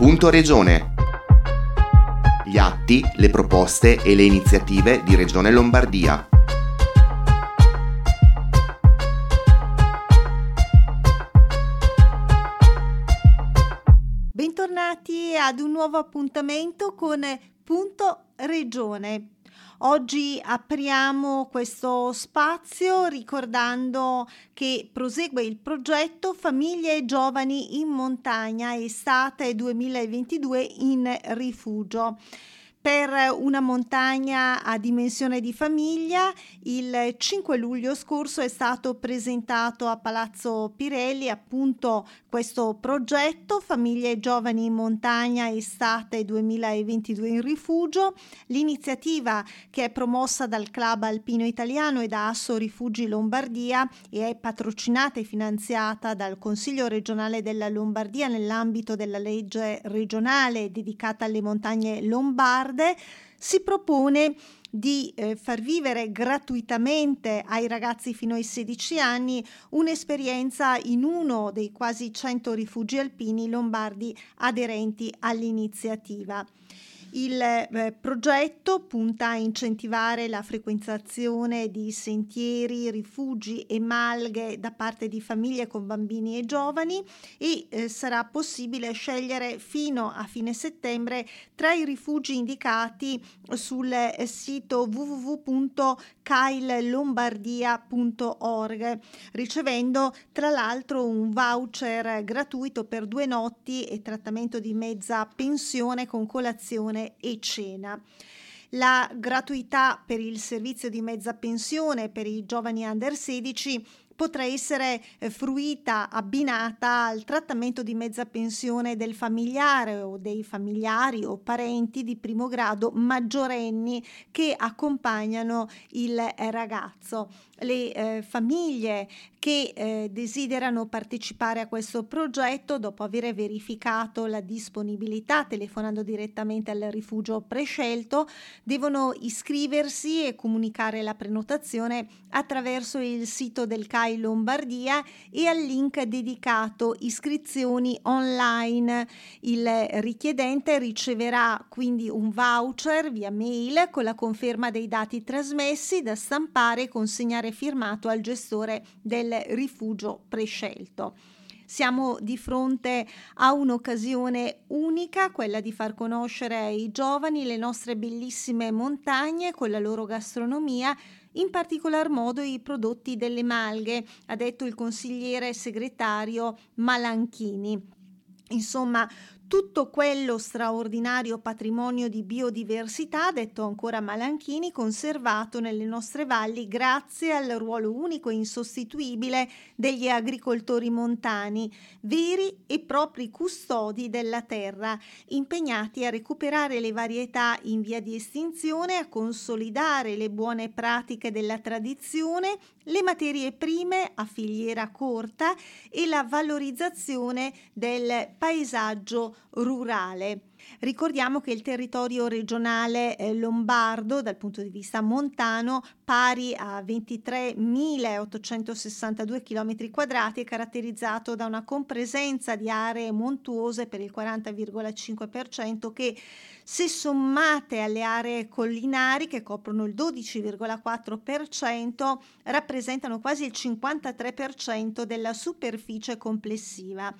Punto Regione. Gli atti, le proposte e le iniziative di Regione Lombardia. Bentornati ad un nuovo appuntamento con Punto Regione. Oggi apriamo questo spazio ricordando che prosegue il progetto Famiglie e Giovani in Montagna estate 2022 in rifugio per una montagna a dimensione di famiglia. Il 5 luglio scorso è stato presentato a Palazzo Pirelli appunto questo progetto Famiglie Giovani in Montagna Estate 2022 in Rifugio. L'iniziativa che è promossa dal Club Alpino Italiano e da Asso Rifugi Lombardia e è patrocinata e finanziata dal Consiglio regionale della Lombardia nell'ambito della legge regionale dedicata alle montagne lombarde Verde si propone di eh, far vivere gratuitamente ai ragazzi fino ai 16 anni un'esperienza in uno dei quasi 100 rifugi alpini lombardi aderenti all'iniziativa. Il eh, progetto punta a incentivare la frequentazione di sentieri, rifugi e malghe da parte di famiglie con bambini e giovani e eh, sarà possibile scegliere fino a fine settembre tra i rifugi indicati sul eh, sito www.kaillombardia.org ricevendo tra l'altro un voucher gratuito per due notti e trattamento di mezza pensione con colazione colazione e cena. La gratuità per il servizio di mezza pensione per i giovani under 16 potrà essere eh, fruita abbinata al trattamento di mezza pensione del familiare o dei familiari o parenti di primo grado maggiorenni che accompagnano il eh, ragazzo. Le eh, famiglie che eh, desiderano partecipare a questo progetto dopo aver verificato la disponibilità telefonando direttamente al rifugio prescelto devono iscriversi e comunicare la prenotazione attraverso il sito del CAI Rai Lombardia e al link dedicato iscrizioni online. Il richiedente riceverà quindi un voucher via mail con la conferma dei dati trasmessi da stampare e consegnare firmato al gestore del rifugio prescelto. Siamo di fronte a un'occasione unica, quella di far conoscere ai giovani le nostre bellissime montagne con la loro gastronomia, in particolar modo i prodotti delle malghe, ha detto il consigliere segretario Malanchini. Insomma, tutto quello straordinario patrimonio di biodiversità, detto ancora Malanchini, conservato nelle nostre valli grazie al ruolo unico e insostituibile degli agricoltori montani, veri e propri custodi della terra, impegnati a recuperare le varietà in via di estinzione, a consolidare le buone pratiche della tradizione, le materie prime a filiera corta e la valorizzazione del paesaggio rurale. Ricordiamo che il territorio regionale eh, lombardo dal punto di vista montano pari a 23.862 km quadrati è caratterizzato da una compresenza di aree montuose per il 40,5% che se sommate alle aree collinari che coprono il 12,4% rappresentano quasi il 53% della superficie complessiva.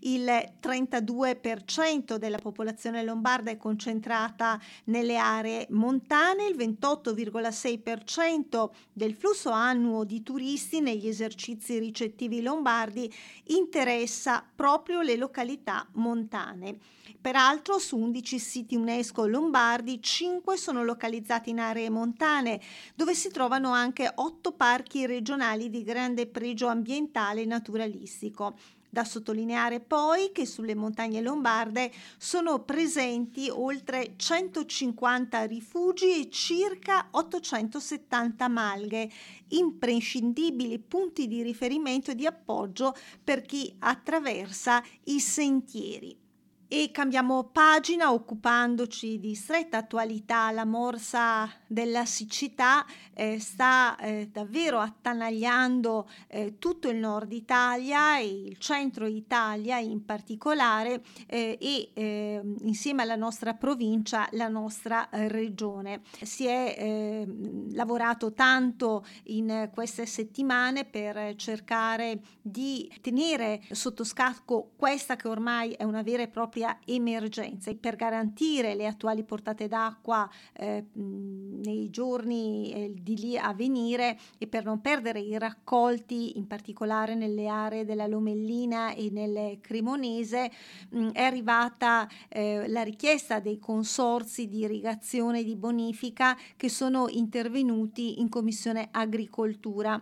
Il 32% della popolazione lombarda è concentrata nelle aree montane, il 28,6% del flusso annuo di turisti negli esercizi ricettivi lombardi interessa proprio le località montane. Peraltro su 11 siti UNESCO lombardi 5 sono localizzati in aree montane, dove si trovano anche 8 parchi regionali di grande pregio ambientale e naturalistico. Da sottolineare poi che sulle montagne lombarde sono presenti oltre 150 rifugi e circa 870 malghe, imprescindibili punti di riferimento e di appoggio per chi attraversa i sentieri. E cambiamo pagina occupandoci di stretta attualità. La morsa della siccità eh, sta eh, davvero attanagliando eh, tutto il nord Italia e il centro Italia in particolare eh, e ehm, insieme alla nostra provincia la nostra eh, regione. Si è ehm, lavorato tanto in queste settimane per cercare di tenere sotto scacco questa che ormai è una vera e propria propria emergenza e per garantire le attuali portate d'acqua eh, nei giorni eh, di lì a venire e per non perdere i raccolti, in particolare nelle aree della Lomellina e nel Cremonese, mh, è arrivata eh, la richiesta dei consorzi di irrigazione e di bonifica che sono intervenuti in Commissione Agricoltura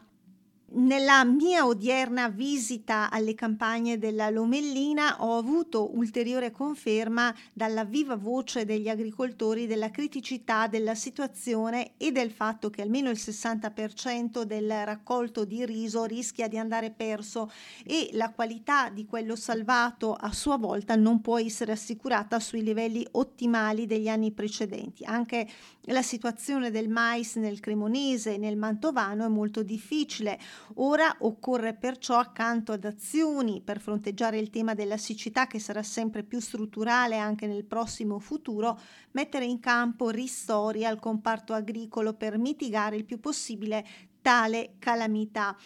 nella mia odierna visita alle campagne della Lomellina ho avuto ulteriore conferma dalla viva voce degli agricoltori della criticità della situazione e del fatto che almeno il 60% del raccolto di riso rischia di andare perso e la qualità di quello salvato a sua volta non può essere assicurata sui livelli ottimali degli anni precedenti. Anche la situazione del mais nel Cremonese e nel Mantovano è molto difficile Ora occorre perciò, accanto ad azioni per fronteggiare il tema della siccità che sarà sempre più strutturale anche nel prossimo futuro, mettere in campo ristori al comparto agricolo per mitigare il più possibile tale calamità.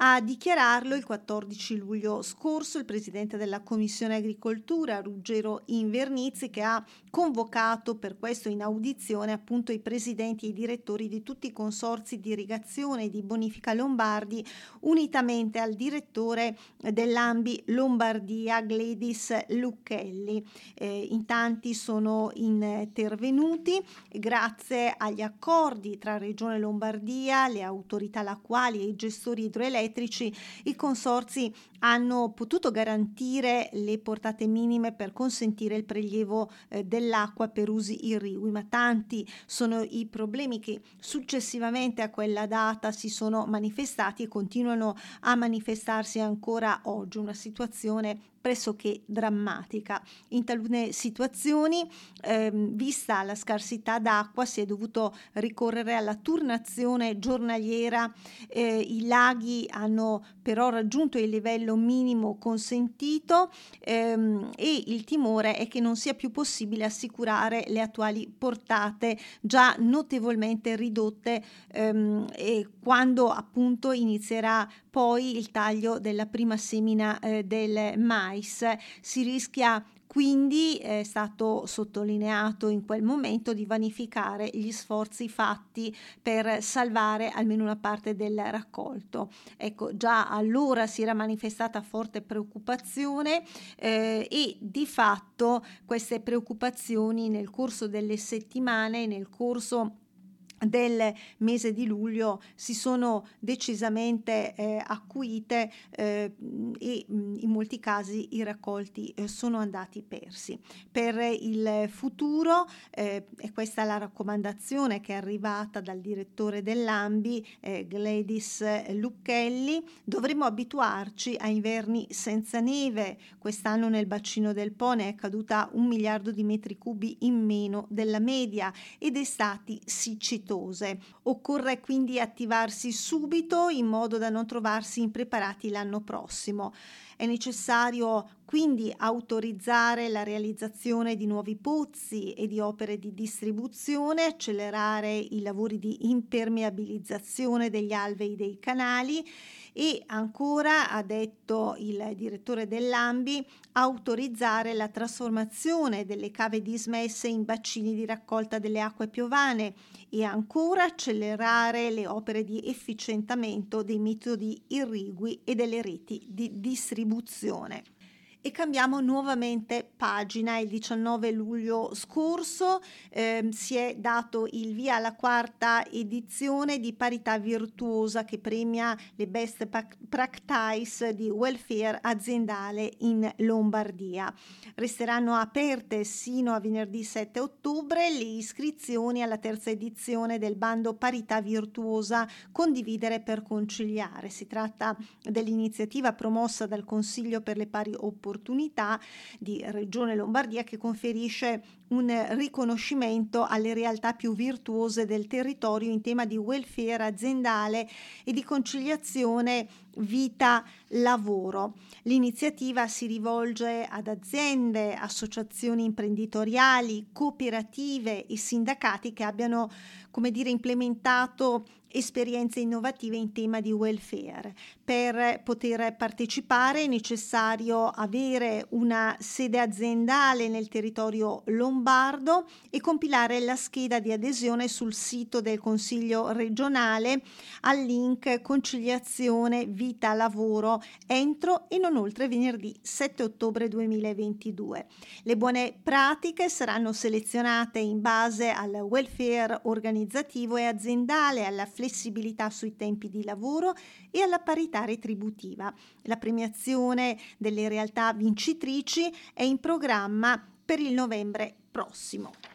A dichiararlo il 14 luglio scorso il presidente della Commissione Agricoltura, Ruggero Invernizzi, che ha convocato per questo in audizione appunto i presidenti e i direttori di tutti i consorzi di irrigazione di bonifica lombardi, unitamente al direttore dell'Ambi Lombardia, Gladys Lucchelli. Eh, in tanti sono intervenuti grazie agli accordi tra Regione Lombardia, le autorità lacquali e i gestori idroelettrici elettrici, i consorzi hanno potuto garantire le portate minime per consentire il prelievo eh, dell'acqua per usi irrigui, ma tanti sono i problemi che successivamente a quella data si sono manifestati e continuano a manifestarsi ancora oggi, una situazione pressoché drammatica. In talune situazioni, ehm, vista la scarsità d'acqua, si è dovuto ricorrere alla turnazione giornaliera. Eh, I laghi hanno però raggiunto il livello minimo consentito ehm, e il timore è che non sia più possibile assicurare le attuali portate già notevolmente ridotte ehm, quando appunto inizierà poi il taglio della prima semina eh, del mais. Si rischia quindi è stato sottolineato in quel momento di vanificare gli sforzi fatti per salvare almeno una parte del raccolto. Ecco, già allora si era manifestata forte preoccupazione eh, e di fatto queste preoccupazioni nel corso delle settimane, nel corso del mese di luglio si sono decisamente eh, acuite eh, e in molti casi i raccolti eh, sono andati persi. Per il futuro, eh, e questa è la raccomandazione che è arrivata dal direttore dell'AMBI, eh, Gladys Lucchelli, dovremo abituarci a inverni senza neve. Quest'anno nel bacino del Pone è caduta un miliardo di metri cubi in meno della media ed estati siccitose dignitose. Occorre quindi attivarsi subito in modo da non trovarsi impreparati l'anno prossimo. È necessario quindi autorizzare la realizzazione di nuovi pozzi e di opere di distribuzione, accelerare i lavori di impermeabilizzazione degli alvei dei canali e ancora, ha detto il direttore dell'AMBI, autorizzare la trasformazione delle cave dismesse in bacini di raccolta delle acque piovane e ancora accelerare le opere di efficientamento dei metodi irrigui e delle reti di distribuzione e cambiamo nuovamente pagina. Il 19 luglio scorso eh, si è dato il via alla quarta edizione di Parità Virtuosa che premia le best practice di welfare aziendale in Lombardia. Resteranno aperte sino a venerdì 7 ottobre le iscrizioni alla terza edizione del bando Parità Virtuosa Condividere per conciliare. Si tratta dell'iniziativa promossa dal Consiglio per le pari opportunità opportunità di Regione Lombardia che conferisce un riconoscimento alle realtà più virtuose del territorio in tema di welfare aziendale e di conciliazione vita-lavoro. L'iniziativa si rivolge ad aziende, associazioni imprenditoriali, cooperative e sindacati che abbiano come dire, implementato esperienze innovative in tema di welfare. Per poter partecipare è necessario avere una sede aziendale nel territorio lombardo e compilare la scheda di adesione sul sito del Consiglio regionale al link conciliazione vita lavoro entro e non oltre venerdì 7 ottobre 2022. Le buone pratiche saranno selezionate in base al welfare organizzativo e aziendale, alla flessibilità sui tempi di lavoro e alla parità retributiva. La premiazione delle realtà vincitrici è in programma per il novembre prossimo.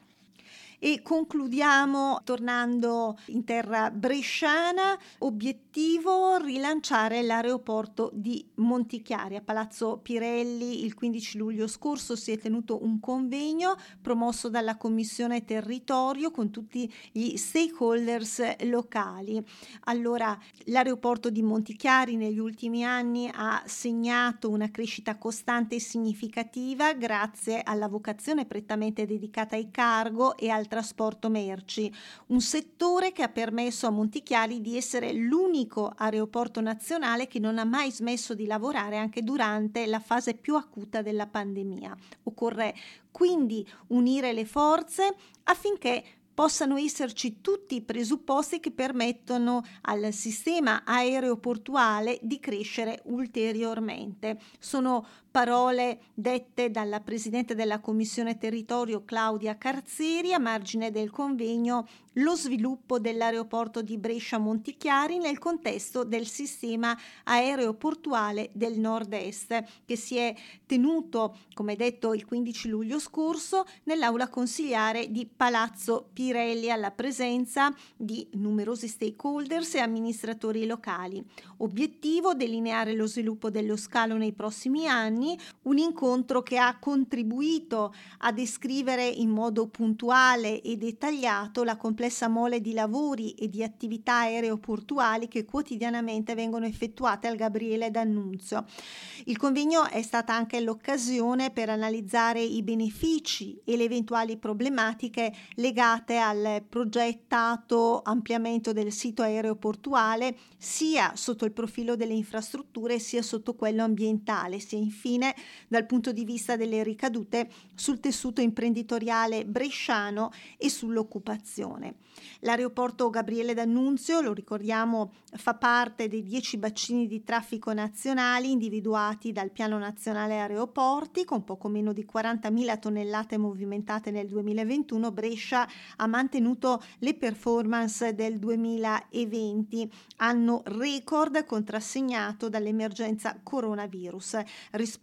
E concludiamo tornando in terra bresciana, obiettivo rilanciare l'aeroporto di Montichiari. A Palazzo Pirelli il 15 luglio scorso si è tenuto un convegno promosso dalla Commissione Territorio con tutti gli stakeholders locali. Allora, l'aeroporto di Montichiari negli ultimi anni ha segnato una crescita costante e significativa grazie alla vocazione prettamente dedicata ai cargo e al trasporto merci, un settore che ha permesso a Montichiari di essere l'unico aeroporto nazionale che non ha mai smesso di lavorare anche durante la fase più acuta della pandemia. Occorre quindi unire le forze affinché possano esserci tutti i presupposti che permettono al sistema aeroportuale di crescere ulteriormente. Sono parole dette dalla Presidente della Commissione Territorio Claudia Carzeri a margine del convegno Lo sviluppo dell'aeroporto di Brescia Montichiari nel contesto del sistema aeroportuale del nord-est che si è tenuto, come detto, il 15 luglio scorso nell'aula consigliare di Palazzo Pirelli alla presenza di numerosi stakeholders e amministratori locali. Obiettivo delineare lo sviluppo dello scalo nei prossimi anni anni, un incontro che ha contribuito a descrivere in modo puntuale e dettagliato la complessa mole di lavori e di attività aeroportuali che quotidianamente vengono effettuate al Gabriele D'Annunzio. Il convegno è stata anche l'occasione per analizzare i benefici e le eventuali problematiche legate al progettato ampliamento del sito aeroportuale sia sotto il profilo delle infrastrutture sia sotto quello ambientale, sia infine infine dal punto di vista delle ricadute sul tessuto imprenditoriale bresciano e sull'occupazione. L'aeroporto Gabriele D'Annunzio, lo ricordiamo, fa parte dei dieci bacini di traffico nazionali individuati dal Piano Nazionale Aeroporti con poco meno di 40.000 tonnellate movimentate nel 2021. Brescia ha mantenuto le performance del 2020, anno record contrassegnato dall'emergenza coronavirus.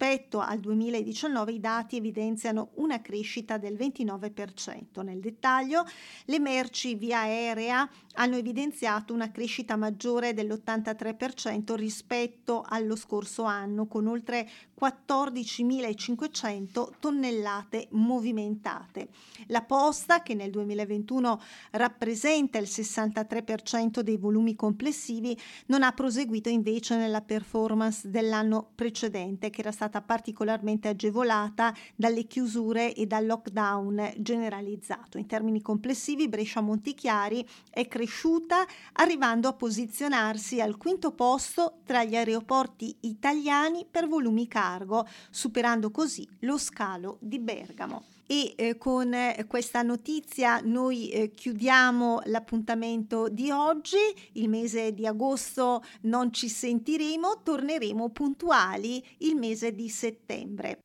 Rispetto al 2019 i dati evidenziano una crescita del 29%. Nel dettaglio, le merci via aerea hanno evidenziato una crescita maggiore dell'83% rispetto allo scorso anno, con oltre 14.500 tonnellate movimentate. La posta, che nel 2021 rappresenta il 63% dei volumi complessivi, non ha proseguito invece nella performance dell'anno precedente, che era stata particolarmente agevolata dalle chiusure e dal lockdown generalizzato. In termini complessivi, Brescia Montichiari è cresciuta arrivando a posizionarsi al quinto posto tra gli aeroporti italiani per volumi cargo, superando così lo scalo di Bergamo. E eh, con eh, questa notizia noi eh, chiudiamo l'appuntamento di oggi, il mese di agosto non ci sentiremo, torneremo puntuali il mese di settembre.